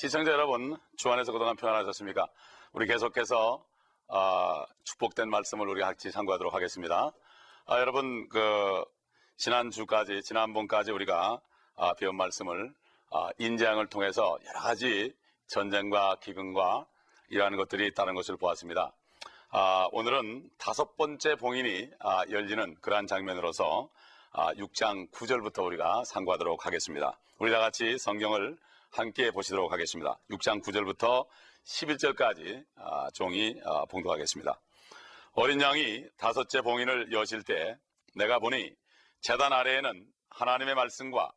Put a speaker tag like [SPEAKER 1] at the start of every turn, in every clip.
[SPEAKER 1] 시청자 여러분, 주안에서 그동안 평안하셨습니까? 우리 계속해서 아, 축복된 말씀을 우리 같이 상고하도록 하겠습니다. 아, 여러분, 그 지난주까지, 지난번까지 우리가 아, 배운 말씀을 아, 인재양을 통해서 여러 가지 전쟁과 기근과 이러한 것들이 있다는 것을 보았습니다. 아, 오늘은 다섯 번째 봉인이 아, 열리는 그러한 장면으로서 아, 6장 9절부터 우리가 상고하도록 하겠습니다. 우리 다 같이 성경을 함께 보시도록 하겠습니다. 6장 9절부터 11절까지 아, 종이 아, 봉독하겠습니다. 어린 양이 다섯째 봉인을 여실 때 내가 보니 재단 아래에는 하나님의 말씀과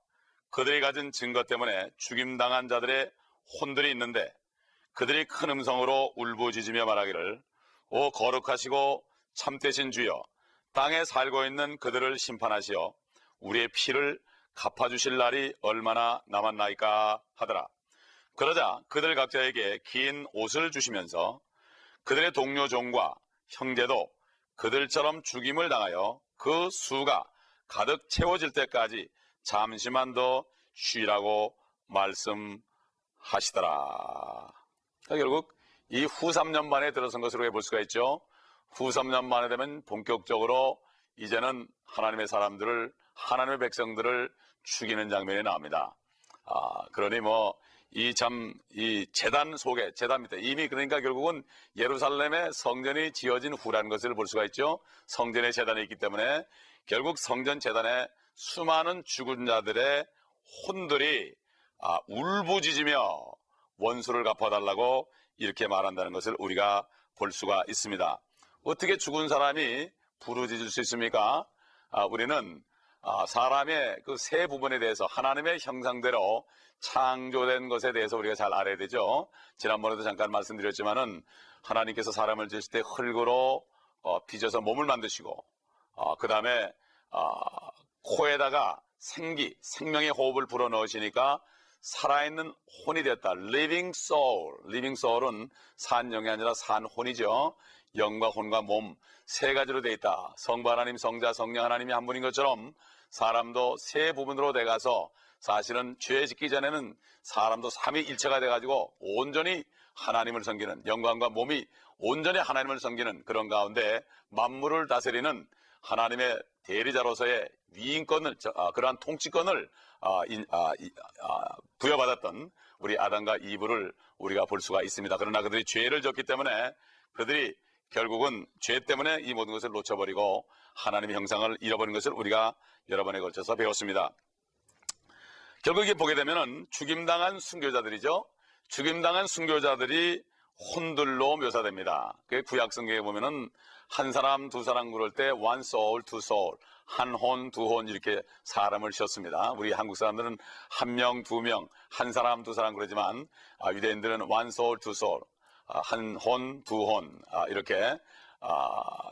[SPEAKER 1] 그들이 가진 증거 때문에 죽임당한 자들의 혼들이 있는데 그들이 큰 음성으로 울부짖으며 말하기를 오 거룩하시고 참되신 주여 땅에 살고 있는 그들을 심판하시어 우리의 피를 갚아주실 날이 얼마나 남았나이까 하더라. 그러자 그들 각자에게 긴 옷을 주시면서 그들의 동료 종과 형제도 그들처럼 죽임을 당하여 그 수가 가득 채워질 때까지 잠시만 더 쉬라고 말씀하시더라. 결국 이 후 3년 만에 들어선 것으로 해볼 수가 있죠. 후 3년 만에 되면 본격적으로 이제는 하나님의 사람들을 하나님의 백성들을 죽이는 장면이 나옵니다. 아, 그러니 뭐 이 참 이 재단 속에 재단 밑에 이미 그러니까 결국은 예루살렘의 성전이 지어진 후라는 것을 볼 수가 있죠. 성전의 재단이 있기 때문에 결국 성전 재단에 수많은 죽은 자들의 혼들이 아, 울부짖으며 원수를 갚아달라고 이렇게 말한다는 것을 우리가 볼 수가 있습니다. 어떻게 죽은 사람이 부르짖을 수 있습니까? 아, 우리는 아, 사람의 그 세 부분에 대해서 하나님의 형상대로 창조된 것에 대해서 우리가 잘 알아야 되죠. 지난번에도 잠깐 말씀드렸지만은 하나님께서 사람을 지으실 때 흙으로 어, 빚어서 몸을 만드시고 어, 그 다음에 어, 코에다가 생기, 생명의 호흡을 불어 넣으시니까 살아있는 혼이 됐다. living soul. living soul은 산 영이 아니라 산 혼이죠. 영과 혼과 몸 세 가지로 되어 있다. 성부 하나님, 성자, 성령 하나님이 한 분인 것처럼 사람도 세 부분으로 돼가서 사실은 죄 짓기 전에는 사람도 삼위일체가 돼가지고 온전히 하나님을 섬기는 영광과 몸이 온전히 하나님을 섬기는 그런 가운데 만물을 다스리는 하나님의 대리자로서의 위인권을 아, 그러한 통치권을 아, 인, 아, 아, 부여받았던 우리 아담과 이브를 우리가 볼 수가 있습니다. 그러나 그들이 죄를 졌기 때문에 그들이 결국은 죄 때문에 이 모든 것을 놓쳐버리고 하나님의 형상을 잃어버린 것을 우리가 여러 번에 걸쳐서 배웠습니다. 결국 에 보게 되면은 죽임당한 순교자들이죠. 죽임당한 순교자들이 혼들로 묘사됩니다. 그 구약 성경에 보면은 한 사람, 두 사람 그럴 때 one soul, two soul, 한 혼, 두 혼 이렇게 사람을 셨습니다. 우리 한국 사람들은 한 명, 두 명, 한 사람, 두 사람 그러지만 아, 유대인들은 one soul, two soul, 아, 한 혼, 두 혼, 아, 이렇게, 아,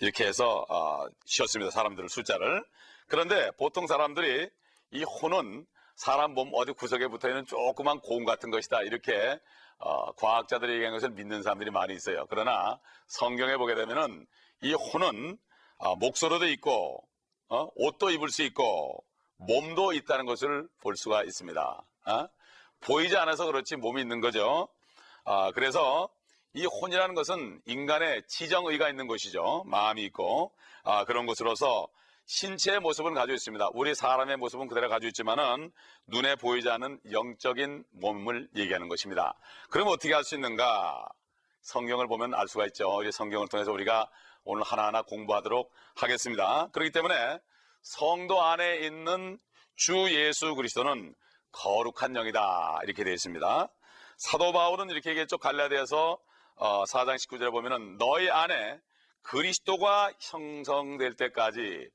[SPEAKER 1] 이렇게 해서, 쉬었습니다. 사람들을 숫자를. 그런데 보통 사람들이 이 혼은 사람 몸 어디 구석에 붙어 있는 조그만 고음 같은 것이다. 이렇게 어, 과학자들이 얘기한 것을 믿는 사람들이 많이 있어요. 그러나 성경에 보게 되면은 이 혼은 어, 목소리도 있고 어, 옷도 입을 수 있고 몸도 있다는 것을 볼 수가 있습니다. 어? 보이지 않아서 그렇지 몸이 있는 거죠. 아, 그래서 이 혼이라는 것은 인간의 지정의가 있는 것이죠. 마음이 있고 아, 그런 것으로서 신체의 모습은 가지고 있습니다. 우리 사람의 모습은 그대로 가지고 있지만은 눈에 보이지 않는 영적인 몸을 얘기하는 것입니다. 그럼 어떻게 할 수 있는가? 성경을 보면 알 수가 있죠. 이 성경을 통해서 우리가 오늘 하나하나 공부하도록 하겠습니다. 그렇기 때문에 성도 안에 있는 주 예수 그리스도는 거룩한 영이다. 이렇게 되어 있습니다. 사도 바울은 이렇게 얘기했죠. 갈라디아서 4장 어, 19절에 보면은 너희 안에 그리스도가 형성될 때까지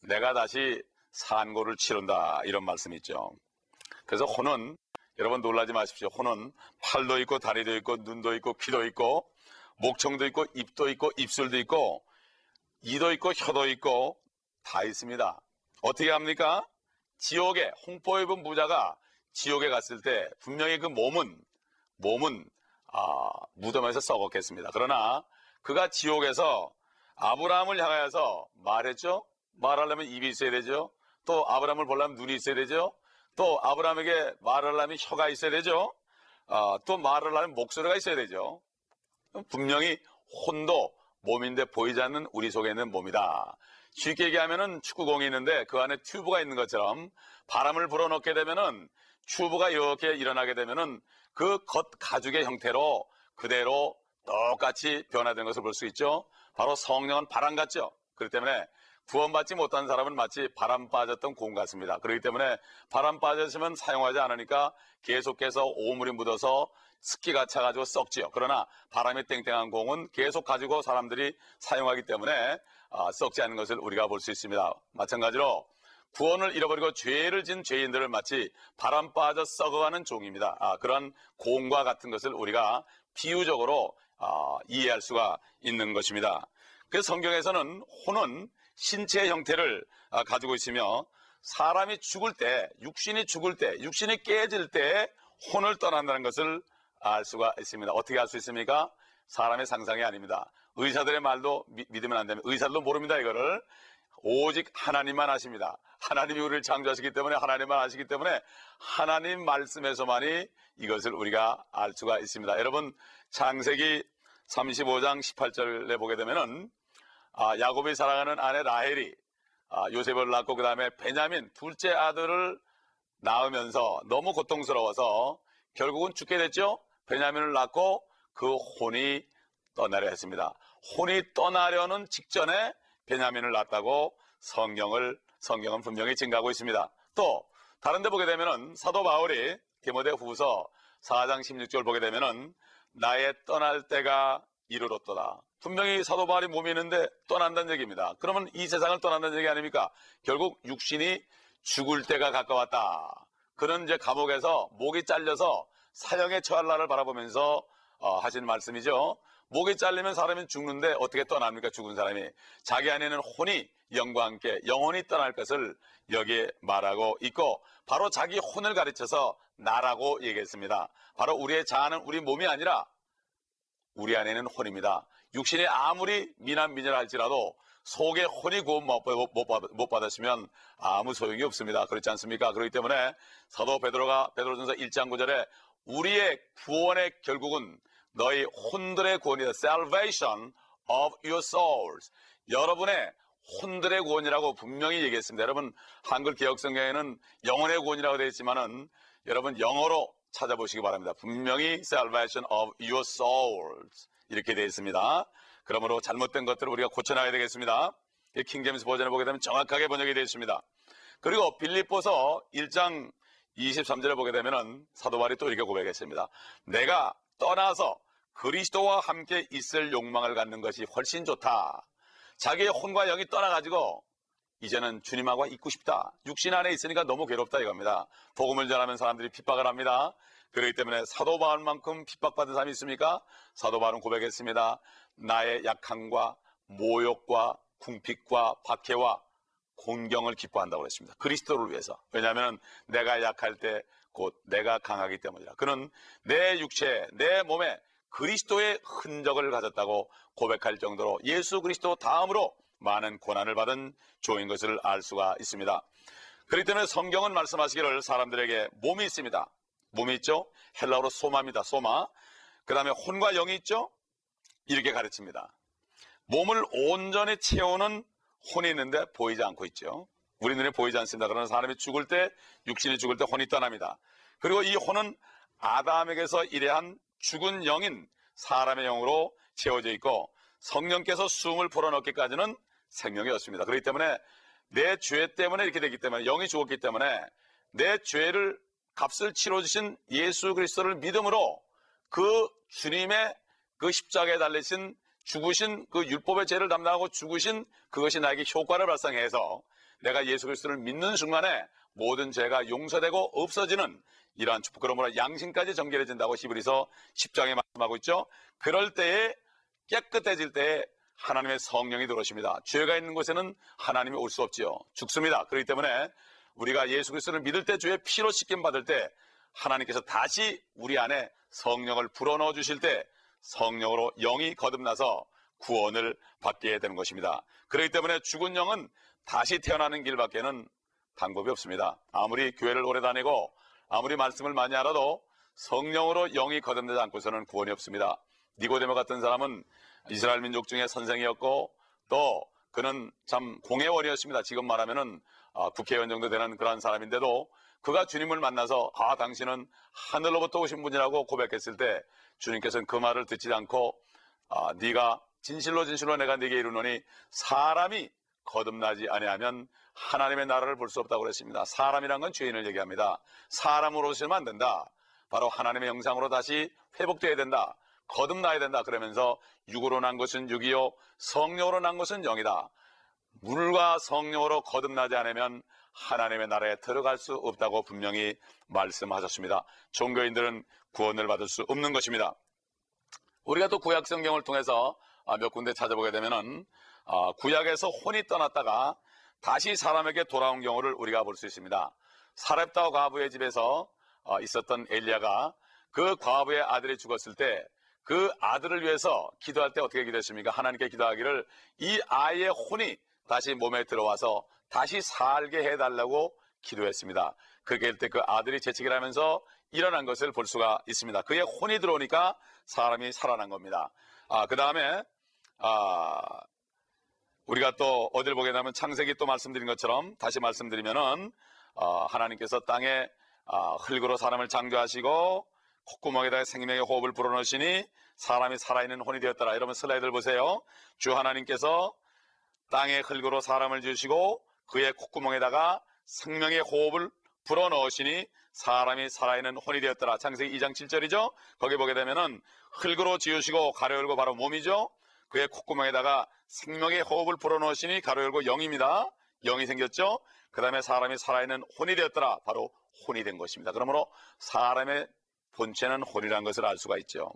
[SPEAKER 1] 내가 다시 산고를 치른다 이런 말씀이 있죠. 그래서 혼은 여러분 놀라지 마십시오. 혼은 팔도 있고 다리도 있고 눈도 있고 귀도 있고 목청도 있고 입도 있고 입술도 있고 이도 있고 혀도 있고 다 있습니다. 어떻게 합니까? 지옥에 홍포 입은 부자가 지옥에 갔을 때 분명히 그 몸은 몸은 아, 무덤에서 썩었겠습니다. 그러나 그가 지옥에서 아브라함을 향하여서 말했죠. 말하려면 입이 있어야 되죠. 또 아브라함을 보려면 눈이 있어야 되죠. 또 아브라함에게 말하려면 혀가 있어야 되죠. 아, 또 하는 목소리가 있어야 되죠. 분명히 혼도 몸인데 보이지 않는 우리 속에 있는 몸이다. 쉽게 얘기하면은 축구공이 있는데 그 안에 튜브가 있는 것처럼 바람을 불어넣게 되면은 튜브가 이렇게 일어나게 되면은 그 겉 가죽의 형태로 그대로 똑같이 변화된 것을 볼 수 있죠. 바로 성령은 바람 같죠. 그렇기 때문에 구원받지 못한 사람은 마치 바람 빠졌던 공 같습니다. 그렇기 때문에 바람 빠졌으면 사용하지 않으니까 계속해서 오물이 묻어서 습기가 차가지고 썩지요. 그러나 바람이 땡땡한 공은 계속 가지고 사람들이 사용하기 때문에 아, 썩지 않는 것을 우리가 볼 수 있습니다. 마찬가지로 구원을 잃어버리고 죄를 진 죄인들을 마치 바람 빠져 썩어가는 종입니다. 아, 그런 공과 같은 것을 우리가 비유적으로 아, 이해할 수가 있는 것입니다. 그래서 성경에서는 혼은 신체의 형태를 아, 가지고 있으며 사람이 죽을 때, 육신이 죽을 때, 육신이 깨질 때 혼을 떠난다는 것을 알 수가 있습니다. 어떻게 알 수 있습니까? 사람의 상상이 아닙니다. 의사들의 말도 미, 믿으면 안 됩니다. 의사들도 모릅니다, 이거를. 오직 하나님만 아십니다. 하나님이 우리를 창조하시기 때문에 하나님만 아시기 때문에 하나님 말씀에서만이 이것을 우리가 알 수가 있습니다. 여러분 창세기 35장 18절에 보게 되면은 아, 야곱이 사랑하는 아내 라헬이 아, 요셉을 낳고 그 다음에 베냐민 둘째 아들을 낳으면서 너무 고통스러워서 결국은 죽게 됐죠. 베냐민을 낳고 그 혼이 떠나려 했습니다. 혼이 떠나려는 직전에 베냐민을 낳았다고 성경을 성경은 분명히 증가하고 있습니다. 또 다른 데 보게 되면은 사도 바울이 디모데 후서 4장 16절 보게 되면은 나의 떠날 때가 이르렀도다. 분명히 사도 바울이 몸이 있는데 떠난다는 얘기입니다. 그러면 이 세상을 떠난다는 얘기 아닙니까? 결국 육신이 죽을 때가 가까웠다. 그는 이제 감옥에서 목이 잘려서 사형에 처할 날을 바라보면서 어, 하신 말씀이죠. 목이 잘리면 사람이 죽는데 어떻게 떠납니까? 죽은 사람이. 자기 안에는 혼이 영과 함께 영혼이 떠날 것을 여기에 말하고 있고 바로 자기 혼을 가르쳐서 나라고 얘기했습니다. 바로 우리의 자아는 우리 몸이 아니라 우리 안에는 혼입니다. 육신이 아무리 미남미녀할지라도 속에 혼이 구원 못, 못, 받았으면 아무 소용이 없습니다. 그렇지 않습니까? 그렇기 때문에 사도 베드로가 베드로전서 1장 9절에 우리의 구원의 결국은 너희 혼들의 구원이다. Salvation of your souls. 여러분의 혼들의 구원이라고 분명히 얘기했습니다. 여러분 한글 개혁성경에는 영혼의 구원이라고 되어 있지만은 여러분 영어로 찾아보시기 바랍니다. 분명히 salvation of your souls 이렇게 되어 있습니다. 그러므로 잘못된 것들을 우리가 고쳐나가야 되겠습니다. 킹제임스 버전을 보게 되면 정확하게 번역이 되어 있습니다. 그리고 빌립보서 1장 23절을 보게 되면 사도 바울이 또 이렇게 고백했습니다. 내가 떠나서 그리스도와 함께 있을 욕망을 갖는 것이 훨씬 좋다. 자기의 혼과 영이 떠나가지고 이제는 주님하고 있고 싶다. 육신 안에 있으니까 너무 괴롭다 이겁니다. 복음을 전하면 사람들이 핍박을 합니다. 그렇기 때문에 사도 바울만큼 핍박받은 사람이 있습니까? 사도 바울은 고백했습니다. 나의 약함과 모욕과 궁핍과 박해와 공경을 기뻐한다고 했습니다. 그리스도를 위해서. 왜냐하면 내가 약할 때 곧 내가 강하기 때문이라. 그는 내 육체, 내 몸에 그리스도의 흔적을 가졌다고 고백할 정도로 예수 그리스도 다음으로 많은 고난을 받은 조인 것을 알 수가 있습니다. 그렇기 때문에 성경은 말씀하시기를 사람들에게 몸이 있습니다. 몸이 있죠? 헬라어로 소마입니다. 소마. 그 다음에 혼과 영이 있죠? 이렇게 가르칩니다. 몸을 온전히 채우는 혼이 있는데 보이지 않고 있죠. 우리 눈에 보이지 않습니다. 그러나 사람이 죽을 때, 육신이 죽을 때 혼이 떠납니다. 그리고 이 혼은 아담에게서 이래한 죽은 영인 사람의 영으로 채워져 있고 성령께서 숨을 불어넣기까지는 생명이었습니다. 그렇기 때문에 내 죄 때문에 이렇게 되기 때문에 영이 죽었기 때문에 내 죄를 값을 치러주신 예수 그리스도를 믿음으로 그 주님의 그 십자가에 달리신 죽으신 그 율법의 죄를 담당하고 죽으신 그것이 나에게 효과를 발생해서 내가 예수 그리스도를 믿는 순간에 모든 죄가 용서되고 없어지는 이러한 축복 그러므로 양심까지 정결해진다고 히브리서 10장에 말씀하고 있죠. 그럴 때에 깨끗해질 때에 하나님의 성령이 들어오십니다. 죄가 있는 곳에는 하나님이 올 수 없지요. 죽습니다. 그렇기 때문에 우리가 예수 그리스도를 믿을 때 주의 피로 씻김 받을 때 하나님께서 다시 우리 안에 성령을 불어넣어 주실 때 성령으로 영이 거듭나서 구원을 받게 되는 것입니다. 그렇기 때문에 죽은 영은 다시 태어나는 길밖에는 방법이 없습니다. 아무리 교회를 오래 다니고 아무리 말씀을 많이 알아도 성령으로 영이 거듭나지 않고서는 구원이 없습니다. 니고데모 같은 사람은 이스라엘 민족 중에 선생이었고 또 그는 참 공회원이었습니다. 지금 말하면은 아, 국회의원 정도 되는 그런 사람인데도 그가 주님을 만나서 아 당신은 하늘로부터 오신 분이라고 고백했을 때 주님께서는 그 말을 듣지 않고 아, 네가 진실로 진실로 내가 네게 이르노니 사람이 거듭나지 아니하면 하나님의 나라를 볼 수 없다고 그랬습니다. 사람이란 건 죄인을 얘기합니다. 사람으로 오시면 안 된다. 바로 하나님의 영상으로 다시 회복되어야 된다. 거듭나야 된다. 그러면서 육으로 난 것은 육이요 성령으로 난 것은 영이다. 물과 성령으로 거듭나지 않으면 하나님의 나라에 들어갈 수 없다고 분명히 말씀하셨습니다. 종교인들은 구원을 받을 수 없는 것입니다. 우리가 또 구약 성경을 통해서 아, 몇 군데 찾아보게 되면은 아, 구약에서 혼이 떠났다가 다시 사람에게 돌아온 경우를 우리가 볼 수 있습니다. 사렙다 과부의 집에서 어, 있었던 엘리야가 그 과부의 아들이 죽었을 때 그 아들을 위해서 기도할 때 어떻게 기도했습니까? 하나님께 기도하기를 이 아이의 혼이 다시 몸에 들어와서 다시 살게 해달라고 기도했습니다. 그렇게 할 때 그 아들이 재채기를 하면서 일어난 것을 볼 수가 있습니다. 그의 혼이 들어오니까 사람이 살아난 겁니다. 아, 그 다음에, 아, 우리가 또 어딜 보게 되면 창세기 또 말씀드린 것처럼 다시 말씀드리면은, 어, 하나님께서 땅에 어, 흙으로 사람을 창조하시고 콧구멍에다가 생명의 호흡을 불어넣으시니 사람이 살아있는 혼이 되었더라. 여러분 슬라이드를 보세요. 주 하나님께서 땅에 흙으로 사람을 지으시고 그의 콧구멍에다가 생명의 호흡을 불어넣으시니 사람이 살아있는 혼이 되었더라. 창세기 2장 7절이죠. 거기 보게 되면은 흙으로 지으시고 가로 열고 바로 몸이죠. 그의 콧구멍에다가 생명의 호흡을 불어넣으시니 가로 열고 영입니다. 영이 생겼죠. 그 다음에 사람이 살아있는 혼이 되었더라. 바로 혼이 된 것입니다. 그러므로 사람의 본체는 혼이라는 것을 알 수가 있죠.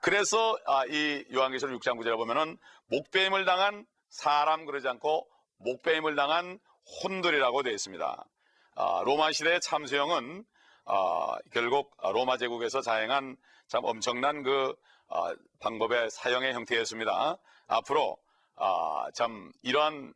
[SPEAKER 1] 그래서 아, 이 요한계시록 6장 9절에 보면은 목배임을 당한 사람 그러지 않고 목배임을 당한 혼들이라고 되어 있습니다. 아, 로마 시대의 참수형은 아, 결국 로마 제국에서 자행한 참 엄청난 그 아, 방법의 사형의 형태였습니다. 앞으로 아, 참 이러한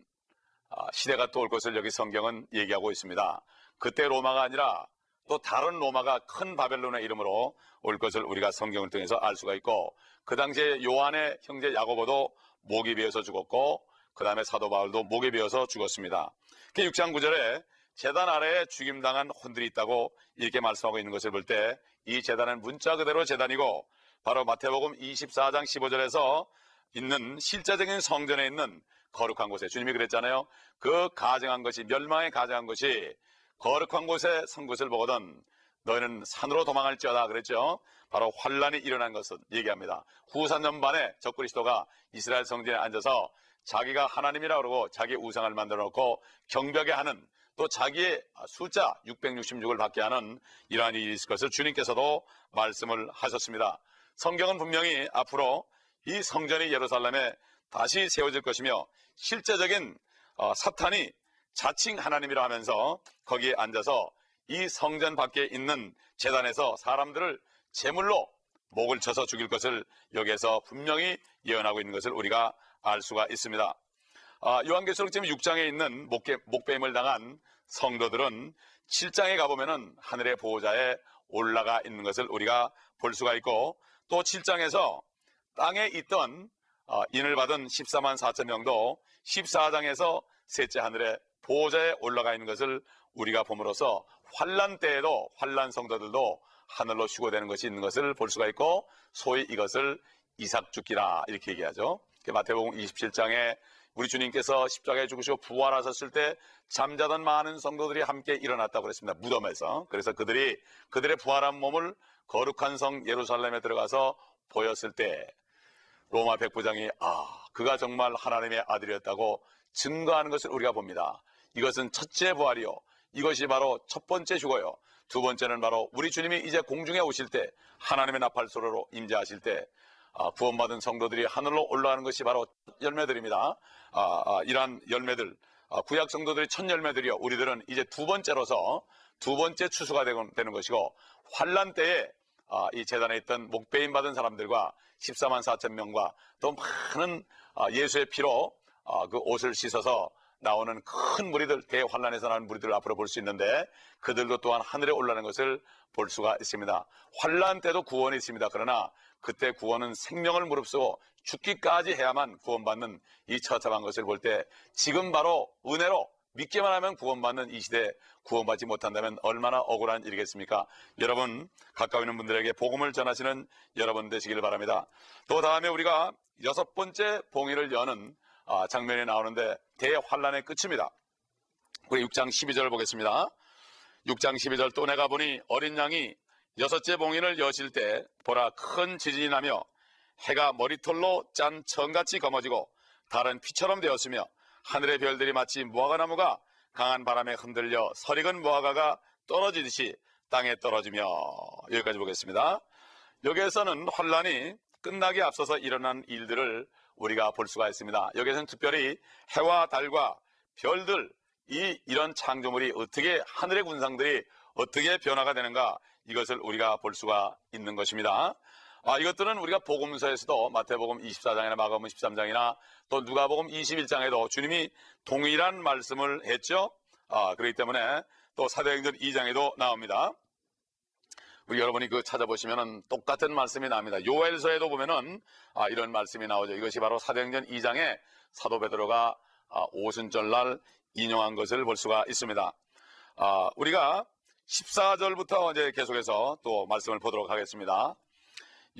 [SPEAKER 1] 아, 시대가 또 올 것을 여기 성경은 얘기하고 있습니다. 그때 로마가 아니라 또 다른 로마가 큰 바벨론의 이름으로 올 것을 우리가 성경을 통해서 알 수가 있고 그 당시에 요한의 형제 야고보도 목이 베어서 죽었고 그 다음에 사도 바울도 목이 베어서 죽었습니다. 그 6장 9절에 재단 아래에 죽임당한 혼들이 있다고 이렇게 말씀하고 있는 것을 볼 때 이 재단은 문자 그대로 재단이고 바로 마태복음 24장 15절에서 있는 실제적인 성전에 있는 거룩한 곳에 주님이 그랬잖아요. 그 가정한 것이 멸망에 가정한 것이 거룩한 곳에 선 것을 보거든 너희는 산으로 도망할지어다 그랬죠. 바로 환란이 일어난 것을 얘기합니다. 후 3년 반에 적그리스도가 이스라엘 성전에 앉아서 자기가 하나님이라 그러고 자기 우상을 만들어 놓고 경벽에 하는 또 자기의 숫자 666을 받게 하는 이러한 일이 있을 것을 주님께서도 말씀을 하셨습니다. 성경은 분명히 앞으로 이 성전이 예루살렘에 다시 세워질 것이며 실제적인 어, 사탄이 자칭 하나님이라 하면서 거기에 앉아서 이 성전 밖에 있는 재단에서 사람들을 제물로 목을 쳐서 죽일 것을 여기에서 분명히 예언하고 있는 것을 우리가 알 수가 있습니다. 아, 요한계시록 지금 6장에 있는 목배, 목배임을 당한 성도들은 7장에 가보면은 하늘의 보호자에 올라가 있는 것을 우리가 볼 수가 있고 또 7장에서 땅에 있던 어, 인을 받은 14만 4천 명도 14장에서 셋째 하늘에 보호자에 올라가 있는 것을 우리가 봄으로써 환란 때에도 환란 성도들도 하늘로 휴고되는 것이 있는 것을 볼 수가 있고 소위 이것을 이삭 죽기라 이렇게 얘기하죠. 마태복음 27장에 우리 주님께서 십자가에 죽으시고 부활하셨을 때 잠자던 많은 성도들이 함께 일어났다고 그랬습니다. 무덤에서. 그래서 그들이 그들의 부활한 몸을 거룩한 성 예루살렘에 들어가서 보였을 때 로마 백부장이 아 그가 정말 하나님의 아들이었다고 증거하는 것을 우리가 봅니다. 이것은 첫째 부활이요. 이것이 바로 첫 번째 휴거요. 두 번째는 바로 우리 주님이 이제 공중에 오실 때 하나님의 나팔소로로 임재하실 때 아, 구원받은 성도들이 하늘로 올라가는 것이 바로 열매들입니다. 아, 아, 이러한 열매들, 아, 구약 성도들이 첫 열매들이요. 우리들은 이제 두 번째로서 두 번째 추수가 되는 것이고 환란 때에 아, 이 재단에 있던 목배임 받은 사람들과 14만 4천 명과 또 많은 아, 예수의 피로 아, 그 옷을 씻어서 나오는 큰 무리들, 대환란에서 나오는 무리들을 앞으로 볼 수 있는데 그들도 또한 하늘에 올라는 것을 볼 수가 있습니다. 환란 때도 구원이 있습니다. 그러나 그때 구원은 생명을 무릅쓰고 죽기까지 해야만 구원받는 이 처참한 것을 볼 때 지금 바로 은혜로 믿기만 하면 구원받는 이 시대에 구원받지 못한다면 얼마나 억울한 일이겠습니까? 여러분 가까이 있는 분들에게 복음을 전하시는 여러분 되시길 바랍니다. 또 다음에 우리가 여섯 번째 봉인을 여는 아, 장면이 나오는데 대환란의 끝입니다. 우리 6장 12절 보겠습니다. 6장 12절 또 내가 보니 어린 양이 여섯째 봉인을 여실 때 보라 큰 지진이 나며 해가 머리털로 짠 천같이 검어지고 다른 피처럼 되었으며 하늘의 별들이 마치 무화과나무가 강한 바람에 흔들려 설익은 무화과가 떨어지듯이 땅에 떨어지며 여기까지 보겠습니다. 여기에서는 환란이 끝나기 앞서서 일어난 일들을 우리가 볼 수가 있습니다. 여기에서는 특별히 해와 달과 별들 이 이런 창조물이 어떻게 하늘의 군상들이 어떻게 변화가 되는가 이것을 우리가 볼 수가 있는 것입니다. 아, 이것들은 우리가 복음서에서도 마태복음 24장이나 마가복음 13장이나 또 누가복음 21장에도 주님이 동일한 말씀을 했죠. 아, 그렇기 때문에 또 사도행전 2장에도 나옵니다. 우리 여러분이 그 찾아보시면은 똑같은 말씀이 나옵니다. 요엘서에도 보면은 아, 이런 말씀이 나오죠. 이것이 바로 사도행전 2장에 사도 베드로가 아, 오순절날 인용한 것을 볼 수가 있습니다. 아, 우리가 14절부터 이제 계속해서 또 말씀을 보도록 하겠습니다.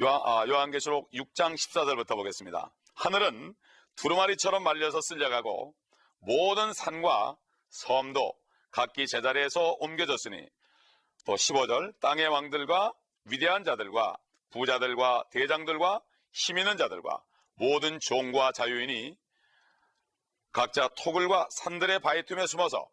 [SPEAKER 1] 요한, 아, 요한계시록 6장 14절부터 보겠습니다. 하늘은 두루마리처럼 말려서 쓸려가고 모든 산과 섬도 각기 제자리에서 옮겨졌으니 또 15절 땅의 왕들과 위대한 자들과 부자들과 대장들과 힘 있는 자들과 모든 종과 자유인이 각자 토굴과 산들의 바위 틈에 숨어서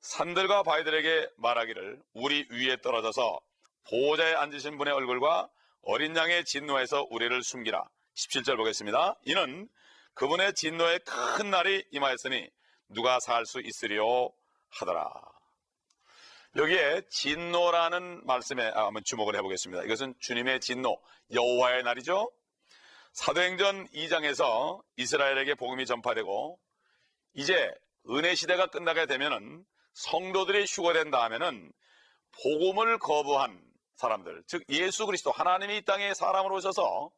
[SPEAKER 1] 산들과 바위들에게 말하기를 우리 위에 떨어져서 보호자에 앉으신 분의 얼굴과 어린 양의 진노에서 우리를 숨기라. 17절 보겠습니다. 이는 그분의 진노의 큰 날이 임하였으니 누가 살 수 있으리요 하더라. 여기에 진노라는 말씀에 한번 주목을 해보겠습니다. 이것은 주님의 진노, 여호와의 날이죠. 사도행전 2장에서 이스라엘에게 복음이 전파되고 이제 은혜 시대가 끝나게 되면은 성도들이 휴거된 다음에는 복음을 거부한 사람들, 즉 예수 그리스도 하나님이 이 땅에 사람으로 오셔서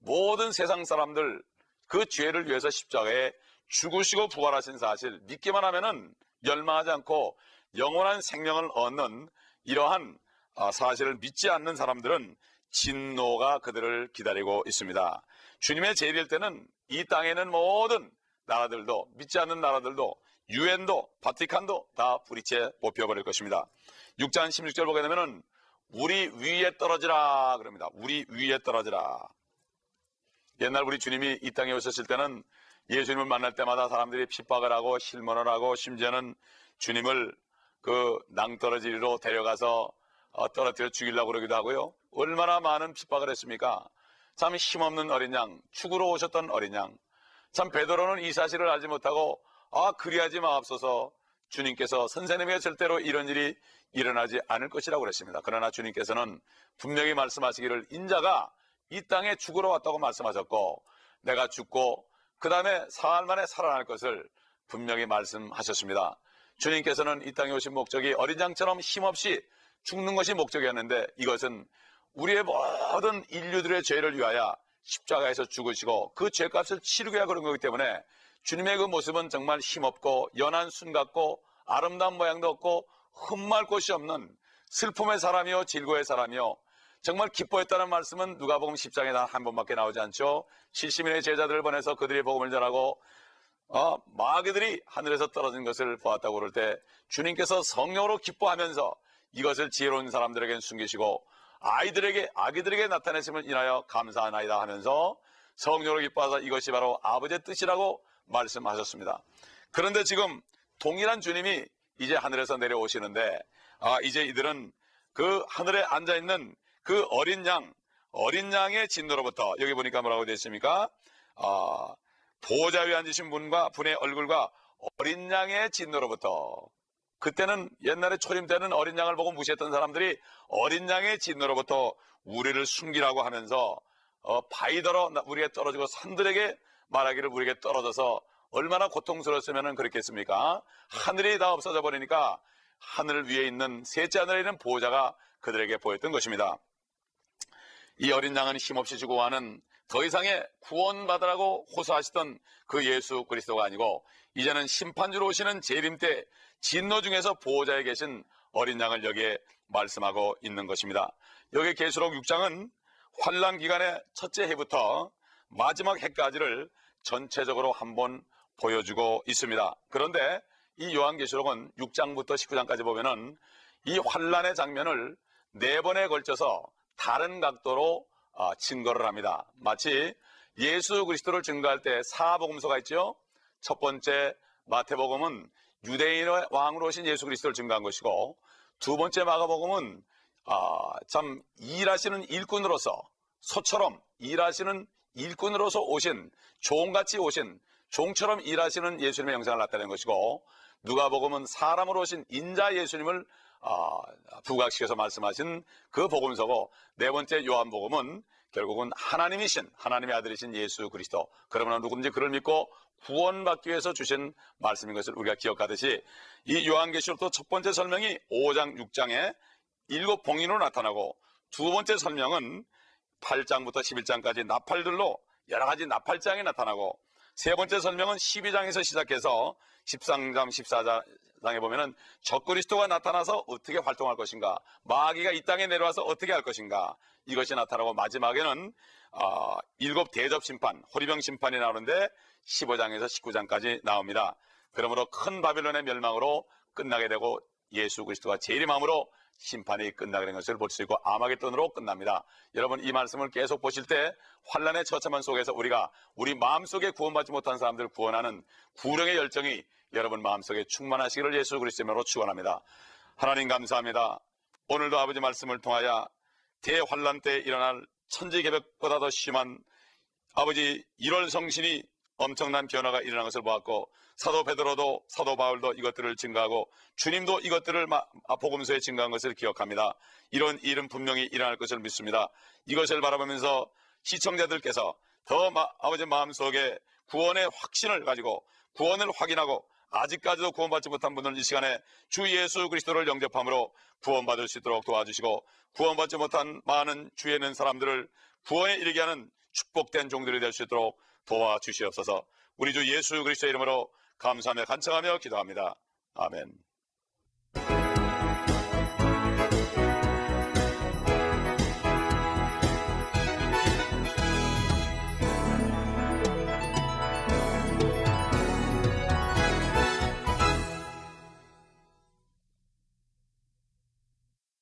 [SPEAKER 1] 모든 세상 사람들 그 죄를 위해서 십자가에 죽으시고 부활하신 사실 믿기만 하면은 멸망하지 않고 영원한 생명을 얻는 이러한 아, 사실을 믿지 않는 사람들은 진노가 그들을 기다리고 있습니다. 주님의 재림일 때는 이 땅에는 모든 나라들도 믿지 않는 나라들도 유엔도 바티칸도 다 뿌리채 뽑혀버릴 것입니다. 6장 16절 보게 되면은 우리 위에 떨어지라 그럽니다. 우리 위에 떨어지라. 옛날 우리 주님이 이 땅에 오셨을 때는 예수님을 만날 때마다 사람들이 핍박을 하고 실문을 하고 심지어는 주님을 그 낭떠러지로 데려가서 어, 떨어뜨려 죽이려고 그러기도 하고요. 얼마나 많은 핍박을 했습니까? 참 힘없는 어린 양, 축으로 오셨던 어린 양. 참 베드로는 이 사실을 알지 못하고 아 그리하지 마옵소서 주님께서 선생님의 절대로 이런 일이 일어나지 않을 것이라고 그랬습니다. 그러나 주님께서는 분명히 말씀하시기를 인자가 이 땅에 죽으러 왔다고 말씀하셨고 내가 죽고 그 다음에 사흘 만에 살아날 것을 분명히 말씀하셨습니다. 주님께서는 이 땅에 오신 목적이 어린 양처럼 힘없이 죽는 것이 목적이었는데 이것은 우리의 모든 인류들의 죄를 위하여 십자가에서 죽으시고 그 죄값을 치르게 그런 거기 때문에 주님의 그 모습은 정말 힘없고 연한 순 같고 아름다운 모양도 없고 흠말 곳이 없는 슬픔의 사람이요 질고의 사람이요 정말 기뻐했다는 말씀은 누가복음 10장에 단한 번밖에 나오지 않죠. 70인의 제자들을 보내서 그들이 복음을 전하고 어, 마귀들이 하늘에서 떨어진 것을 보았다고 그럴 때 주님께서 성령으로 기뻐하면서 이것을 지혜로운 사람들에게 숨기시고 아이들에게 아기들에게 나타내심을 인하여 감사하나이다 하면서 성령으로 기뻐하사 이것이 바로 아버지의 뜻이라고 말씀하셨습니다. 그런데 지금 동일한 주님이 이제 하늘에서 내려오시는데 아 이제 이들은 그 하늘에 앉아 있는 그 어린 양 어린 양의 진노로부터 여기 보니까 뭐라고 되어 있습니까? 아, 보호자 위에 앉으신 분과 분의 얼굴과 어린 양의 진노로부터 그때는 옛날에 초림 때는 어린 양을 보고 무시했던 사람들이 어린 양의 진노로부터 우리를 숨기라고 하면서 어, 바위더러 우리에게 떨어지고 산들에게 말하기를 우리에게 떨어져서 얼마나 고통스러웠으면 그렇겠습니까? 하늘이 다 없어져 버리니까 하늘 위에 있는 셋째 하늘에 있는 보호자가 그들에게 보였던 것입니다. 이 어린 양은 힘없이 죽어가는 더 이상의 구원받으라고 호소하시던 그 예수 그리스도가 아니고 이제는 심판주로 오시는 재림 때 진노 중에서 보호자에 계신 어린 양을 여기에 말씀하고 있는 것입니다. 여기 계시록 6장은 환란 기간의 첫째 해부터 마지막 해까지를 전체적으로 한번 보여주고 있습니다. 그런데 이 요한계시록은 6장부터 19장까지 보면은 이 환란의 장면을 네 번에 걸쳐서 다른 각도로 어, 증거를 합니다. 마치 예수 그리스도를 증거할 때 사복음서가 있죠. 첫 번째 마태복음은 유대인의 왕으로 오신 예수 그리스도를 증거한 것이고 두 번째 마가복음은 아, 참 일하시는 일꾼으로서 소처럼 일하시는 일꾼으로서 오신 종같이 오신 종처럼 일하시는 예수님의 영상을 나타낸 것이고 누가복음은 사람으로 오신 인자 예수님을 아, 부각시켜서 말씀하신 그 복음서고 네 번째 요한복음은 결국은 하나님이신 하나님의 아들이신 예수 그리스도. 그러면 누구든지 그를 믿고 구원받기 위해서 주신 말씀인 것을 우리가 기억하듯이 이 요한계시록도 첫 번째 설명이 5장 6장에 일곱 봉인으로 나타나고 두 번째 설명은 8장부터 11장까지 나팔들로 여러 가지 나팔장이 나타나고 세 번째 설명은 12장에서 시작해서 13장, 14장 에 보면은 적그리스도가 나타나서 어떻게 활동할 것인가, 마귀가 이 땅에 내려와서 어떻게 할 것인가 이것이 나타나고 마지막에는 어, 일곱 대접 심판, 호리병 심판이 나오는데 15장에서 19장까지 나옵니다. 그러므로 큰 바빌론의 멸망으로 끝나게 되고 예수 그리스도가 재림함으로 심판이 끝나게 된 것을 볼 수 있고 아마겟돈으로 끝납니다. 여러분 이 말씀을 계속 보실 때 환란의 처참한 속에서 우리가 우리 마음속에 구원받지 못한 사람들 구원하는 구령의 열정이 여러분 마음속에 충만하시기를 예수 그리스도로 축원합니다. 하나님 감사합니다. 오늘도 아버지 말씀을 통하여 대환란 때 일어날 천지 개벽보다 더 심한 아버지 1월 성신이 엄청난 변화가 일어난 것을 보았고 사도 베드로도 사도 바울도 이것들을 증가하고 주님도 이것들을 아, 복음서에 증가한 것을 기억합니다. 이런 일은 분명히 일어날 것을 믿습니다. 이것을 바라보면서 시청자들께서 더 마, 아버지 마음속에 구원의 확신을 가지고 구원을 확인하고 아직까지도 구원받지 못한 분들 이 시간에 주 예수 그리스도를 영접함으로 구원받을 수 있도록 도와주시고 구원받지 못한 많은 주에 있는 사람들을 구원에 이르게 하는 축복된 종들이 될 수 있도록 도와주시옵소서 우리 주 예수 그리스도의 이름으로 감사하며 간청하며 기도합니다. 아멘.